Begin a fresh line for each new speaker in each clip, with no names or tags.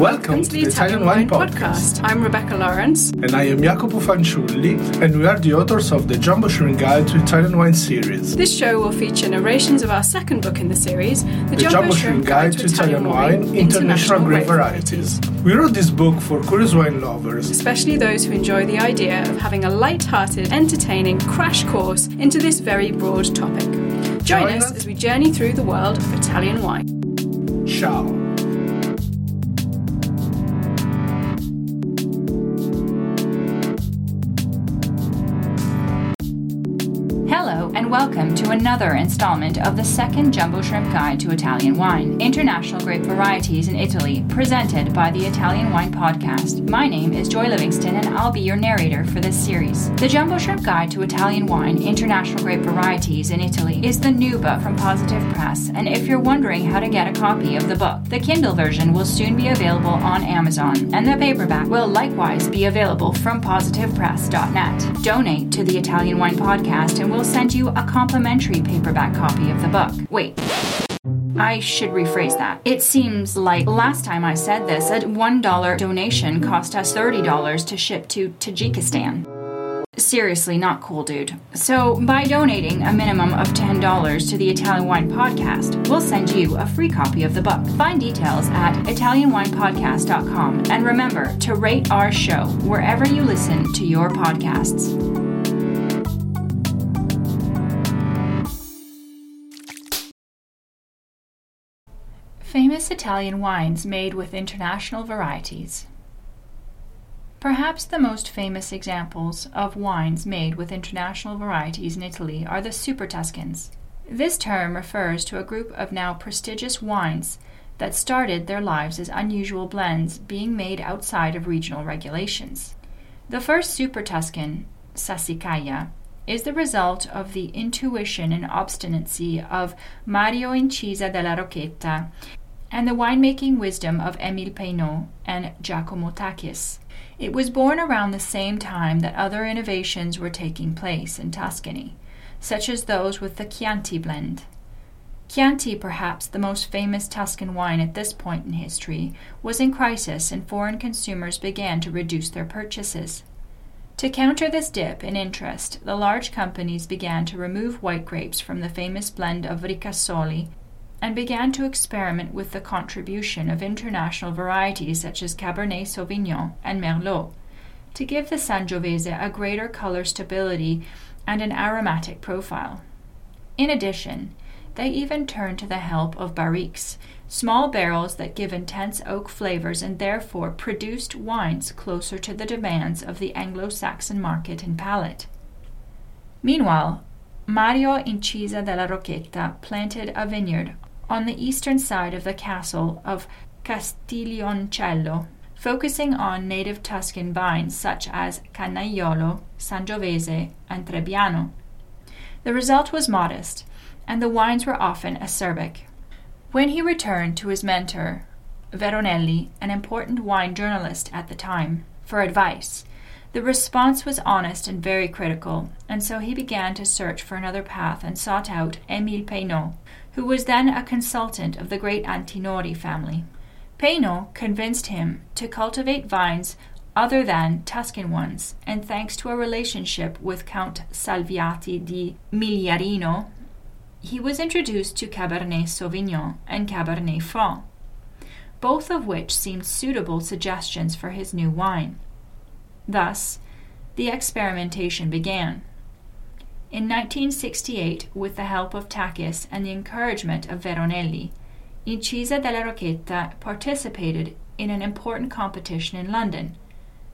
Welcome to the Italian Wine Podcast.
I'm Rebecca Lawrence.
And I am Jacopo Fanciulli, and we are the authors of the Jumbo Shrimp Guide to Italian Wine series.
This show will feature narrations of our second book in the series,
The, the Jumbo, Shrimp Guide to Italian Wine, International Grape Varieties. We wrote this book for curious wine lovers,
especially those who enjoy the idea of having a light-hearted, entertaining crash course into this very broad topic. Join, Join us as we journey through the world of Italian wine.
Ciao.
Another installment of the second Jumbo Shrimp Guide to Italian Wine, International Grape Varieties in Italy, presented by the Italian Wine Podcast. My name is Joy Livingston, and I'll be your narrator for this series. The Jumbo Shrimp Guide to Italian Wine, International Grape Varieties in Italy is the new book from Positive Press, and if you're wondering how to get a copy of the book, the Kindle version will soon be available on Amazon, and the paperback will likewise be available from positivepress.net. Donate to the Italian Wine Podcast, and we'll send you a a complimentary paperback copy of the book. Wait. I should rephrase that. It seems like last time I said this, a $1 donation cost us $30 to ship to Tajikistan. Seriously, not cool, dude. So, by donating a minimum of $10 to the Italian Wine Podcast, we'll send you a free copy of the book. Find details at ItalianWinePodcast.com and remember to rate our show wherever you listen to your podcasts. Famous Italian wines made with international varieties. Perhaps the most famous examples of wines made with international varieties in Italy are the Super Tuscans. This term refers to a group of now prestigious wines that started their lives as unusual blends being made outside of regional regulations. The first Super Tuscan, Sassicaia, is the result of the intuition and obstinacy of Mario Incisa della Rocchetta and the winemaking wisdom of Émile Peynaud and Giacomo Tachis. It was born around the same time that other innovations were taking place in Tuscany, such as those with the Chianti blend. Chianti, perhaps the most famous Tuscan wine at this point in history, was in crisis and foreign consumers began to reduce their purchases. To counter this dip in interest, the large companies began to remove white grapes from the famous blend of Ricasoli and began to experiment with the contribution of international varieties such as Cabernet Sauvignon and Merlot to give the Sangiovese a greater color stability and an aromatic profile. In addition, they even turned to the help of barriques, small barrels that give intense oak flavors and therefore produced wines closer to the demands of the Anglo Saxon market and palate. Meanwhile, Mario Incisa della Rocchetta planted a vineyard on the eastern side of the castle of Castiglioncello, focusing on native Tuscan vines such as Canaiolo, Sangiovese, and Trebbiano. The result was modest, and the wines were often acerbic. When he returned to his mentor, Veronelli, an important wine journalist at the time, for advice, the response was honest and very critical, and so he began to search for another path and sought out Émile Peynaud, who was then a consultant of the great Antinori family. Peynaud convinced him to cultivate vines other than Tuscan ones, and thanks to a relationship with Count Salviati di Migliarino, he was introduced to Cabernet Sauvignon and Cabernet Franc, both of which seemed suitable suggestions for his new wine. Thus, the experimentation began. In 1968, with the help of Tachis and the encouragement of Veronelli, Incisa della Rocchetta participated in an important competition in London,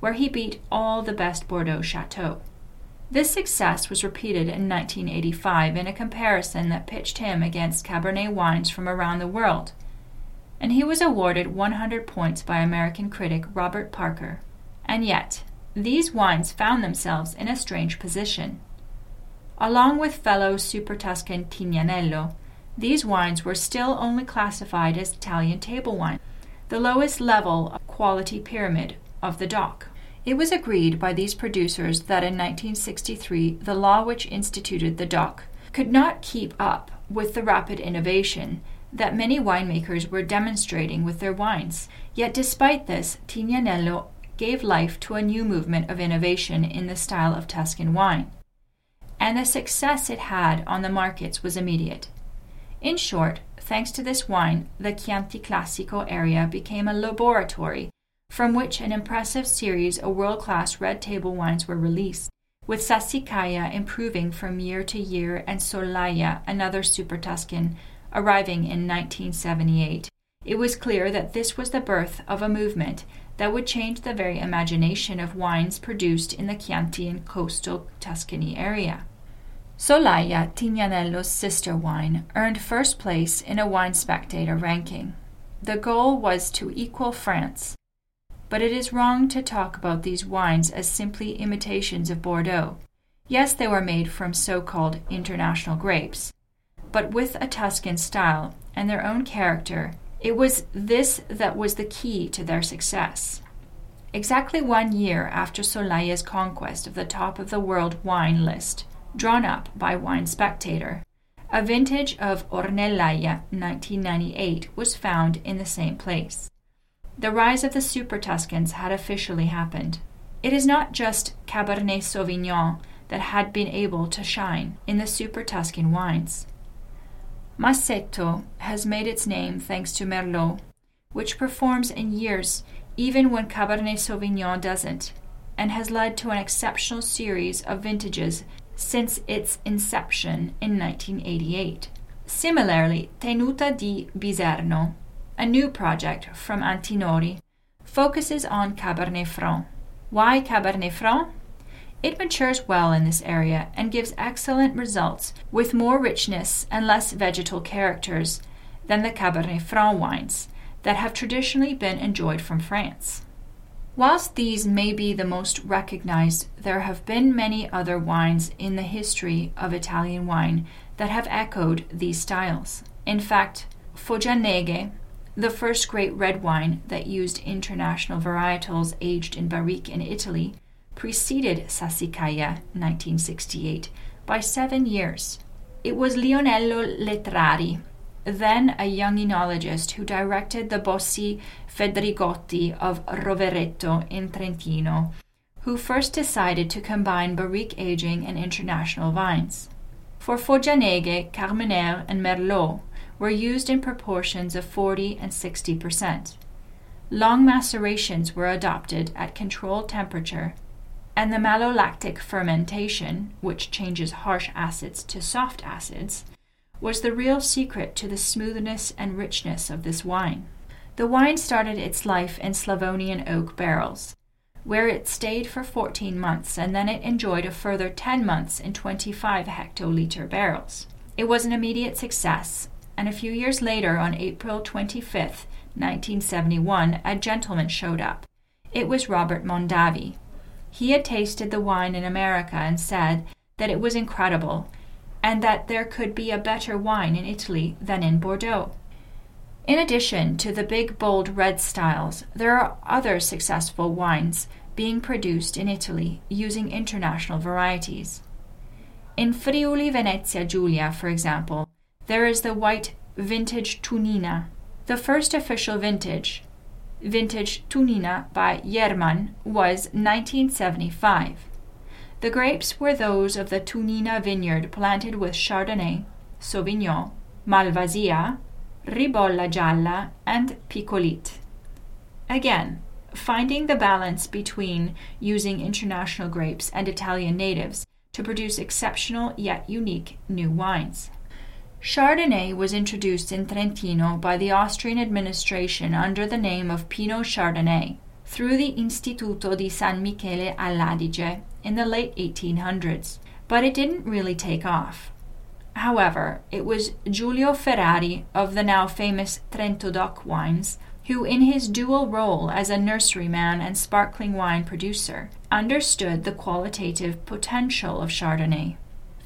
where he beat all the best Bordeaux chateaux. This success was repeated in 1985 in a comparison that pitched him against Cabernet wines from around the world, and he was awarded 100 points by American critic Robert Parker. And yet, these wines found themselves in a strange position. Along with fellow Super Tuscan Tignanello, these wines were still only classified as Italian table wine, the lowest level of quality pyramid of the DOC. It was agreed by these producers that in 1963 the law which instituted the DOC could not keep up with the rapid innovation that many winemakers were demonstrating with their wines. Yet, despite this, Tignanello gave life to a new movement of innovation in the style of Tuscan wine. And the success it had on the markets was immediate. In short, thanks to this wine, the Chianti Classico area became a laboratory from which an impressive series of world class red table wines were released, with Sassicaia improving from year to year and Solaia, another Super Tuscan, arriving in 1978. It was clear that this was the birth of a movement that would change the very imagination of wines produced in the Chianti and coastal Tuscany area. Solaia, Tignanello's sister wine, earned first place in a Wine Spectator ranking. The goal was to equal France, but it is wrong to talk about these wines as simply imitations of Bordeaux. Yes, they were made from so called international grapes, but with a Tuscan style and their own character. It was this that was the key to their success. Exactly one year after Solaia's conquest of the top of the world wine list, drawn up by Wine Spectator, a vintage of Ornellaia 1998 was found in the same place the rise of the Super Tuscans had officially happened. It is not just Cabernet Sauvignon that had been able to shine in the Super Tuscan wines. Masseto has made its name thanks to Merlot, which performs in years even when Cabernet Sauvignon doesn't, and has led to an exceptional series of vintages since its inception in 1988. Similarly, Tenuta di Biserno a new project from Antinori, focuses on Cabernet Franc. Why Cabernet Franc? It matures well in this area and gives excellent results with more richness and less vegetal characters than the Cabernet Franc wines that have traditionally been enjoyed from France. Whilst these may be the most recognized, there have been many other wines in the history of Italian wine that have echoed these styles. In fact, Foianeghe the first great red wine that used international varietals aged in barrique in Italy, preceded Sassicaia 1968 by seven years. It was Lionello Letrari, then a young enologist who directed the Bossi Fedrigotti of Rovereto in Trentino, who first decided to combine barrique aging and international vines. For Foianeghe, Carmenere, and Merlot, were used in proportions of 40 and 60 percent. Long macerations were adopted at controlled temperature, and the malolactic fermentation, which changes harsh acids to soft acids, was the real secret to the smoothness and richness of this wine. The wine started its life in Slavonian oak barrels, where it stayed for 14 months and then it enjoyed a further 10 months in 25 hectoliter barrels. It was an immediate success and a few years later, on April 25, 1971, a gentleman showed up. It was Robert Mondavi. He had tasted the wine in America and said that it was incredible and that there could be a better wine in Italy than in Bordeaux. In addition to the big, bold red styles, there are other successful wines being produced in Italy using international varieties. In Friuli Venezia Giulia, for example, there is the white vintage Tunina, the first official vintage. Vintage Tunina by Jermann was 1975. The grapes were those of the Tunina vineyard planted with Chardonnay, Sauvignon, Malvasia, Ribolla Gialla, and Picolite. Again, finding the balance between using international grapes and Italian natives to produce exceptional yet unique new wines. Chardonnay was introduced in Trentino by the Austrian administration under the name of Pinot Chardonnay through the Istituto di San Michele all'Adige in the late 1800s, but it didn't really take off. However, it was Giulio Ferrari of the now famous Trento DOC wines who, in his dual role as a nurseryman and sparkling wine producer, understood the qualitative potential of Chardonnay.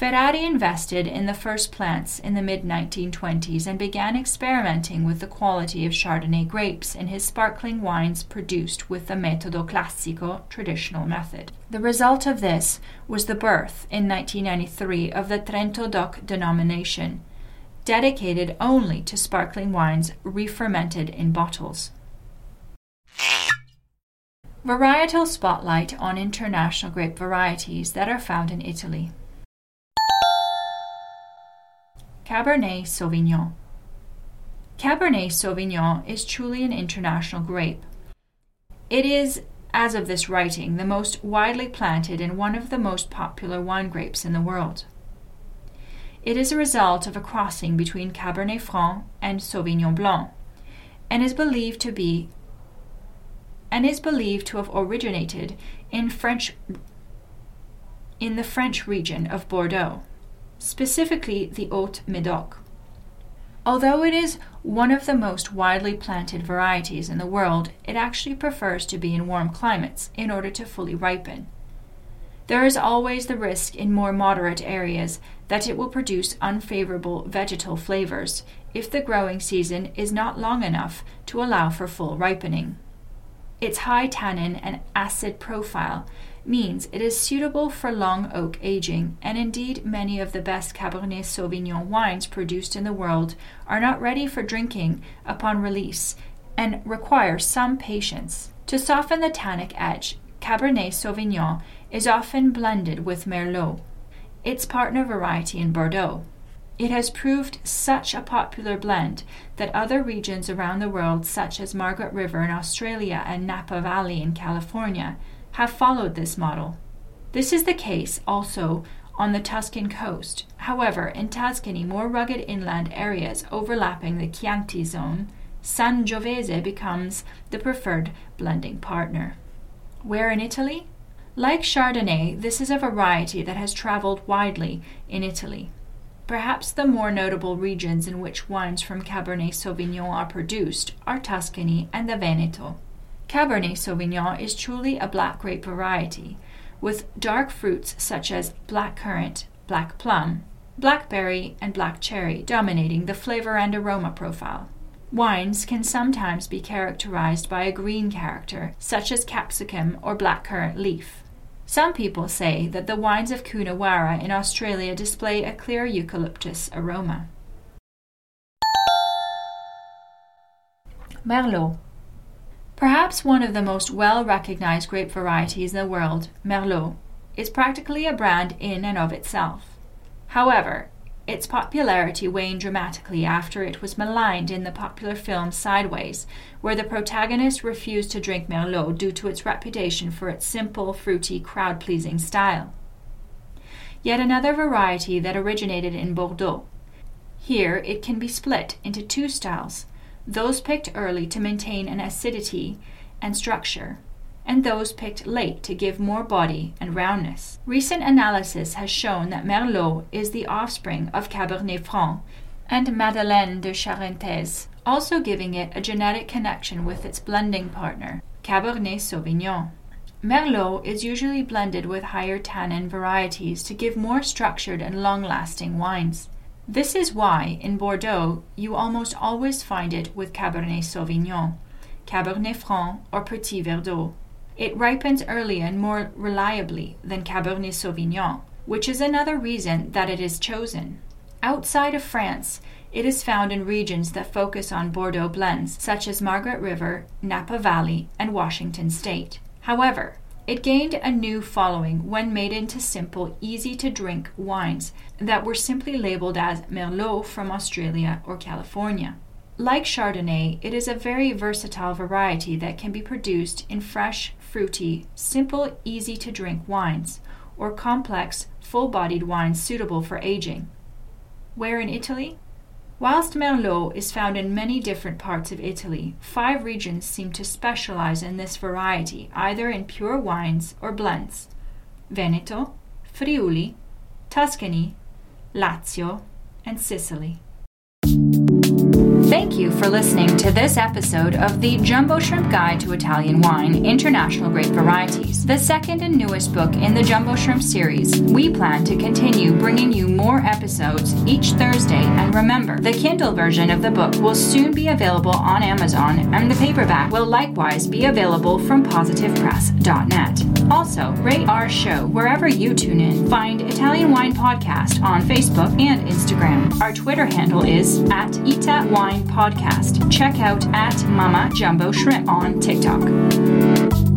Ferrari invested in the first plants in the mid 1920s and began experimenting with the quality of Chardonnay grapes in his sparkling wines produced with the Metodo Classico traditional method. The result of this was the birth in 1993 of the Trento DOC denomination, dedicated only to sparkling wines re-fermented in bottles. Varietal spotlight on international grape varieties that are found in Italy. Cabernet Sauvignon. Cabernet Sauvignon is truly an international grape. It is, as of this writing, the most widely planted and one of the most popular wine grapes in the world. It is a result of a crossing between Cabernet Franc and Sauvignon Blanc, and is believed to be and is believed to have originated in French in the French region of Bordeaux, specifically the Haute Medoc. Although it is one of the most widely planted varieties in the world, it actually prefers to be in warm climates in order to fully ripen. There is always the risk in more moderate areas that it will produce unfavorable vegetal flavors if the growing season is not long enough to allow for full ripening. Its high tannin and acid profile means it is suitable for long oak aging, and indeed many of the best Cabernet Sauvignon wines produced in the world are not ready for drinking upon release and require some patience. To soften the tannic edge, Cabernet Sauvignon is often blended with Merlot, its partner variety in Bordeaux. It has proved such a popular blend that other regions around the world, such as Margaret River in Australia and Napa Valley in California, have followed this model. This is the case also on the Tuscan coast. However, in Tuscany, more rugged inland areas overlapping the Chianti zone, Sangiovese becomes the preferred blending partner. Where in Italy? Like Chardonnay, this is a variety that has traveled widely in Italy. Perhaps the more notable regions in which wines from Cabernet Sauvignon are produced are Tuscany and the Veneto. Cabernet Sauvignon is truly a black grape variety, with dark fruits such as black currant, black plum, blackberry, and black cherry dominating the flavor and aroma profile. Wines can sometimes be characterized by a green character, such as capsicum or blackcurrant leaf. Some people say that the wines of Coonawarra in Australia display a clear eucalyptus aroma. Merlot. Perhaps one of the most well recognized grape varieties in the world, Merlot, is practically a brand in and of itself. However, its popularity waned dramatically after it was maligned in the popular film Sideways, where the protagonist refused to drink Merlot due to its reputation for its simple, fruity, crowd pleasing style. Yet another variety that originated in Bordeaux. Here it can be split into two styles those picked early to maintain an acidity and structure, and those picked late to give more body and roundness. Recent analysis has shown that Merlot is the offspring of Cabernet Franc and Madeleine de Charentaise, also giving it a genetic connection with its blending partner, Cabernet Sauvignon. Merlot is usually blended with higher tannin varieties to give more structured and long lasting wines. This is why, in Bordeaux, you almost always find it with Cabernet Sauvignon, Cabernet Franc, or Petit Verdot. It ripens earlier and more reliably than Cabernet Sauvignon, which is another reason that it is chosen. Outside of France, it is found in regions that focus on Bordeaux blends, such as Margaret River, Napa Valley, and Washington State. However, it gained a new following when made into simple, easy to drink wines that were simply labeled as Merlot from Australia or California. Like Chardonnay, it is a very versatile variety that can be produced in fresh, fruity, simple, easy to drink wines, or complex, full bodied wines suitable for aging. Where in Italy? Whilst Merlot is found in many different parts of Italy, five regions seem to specialize in this variety, either in pure wines or blends Veneto, Friuli, Tuscany, Lazio, and Sicily. Thank you for listening to this episode of the Jumbo Shrimp Guide to Italian Wine International Grape Varieties, the second and newest book in the Jumbo Shrimp series. We plan to continue bringing you more episodes each Thursday, and remember, the Kindle version of the book will soon be available on Amazon, and the paperback will likewise be available from positivepress.net. Also, rate our show wherever you tune in. Find Italian Wine Podcast on Facebook and Instagram. Our Twitter handle is at Ita Wine Podcast. Check out at Mama Jumbo Shrimp on TikTok.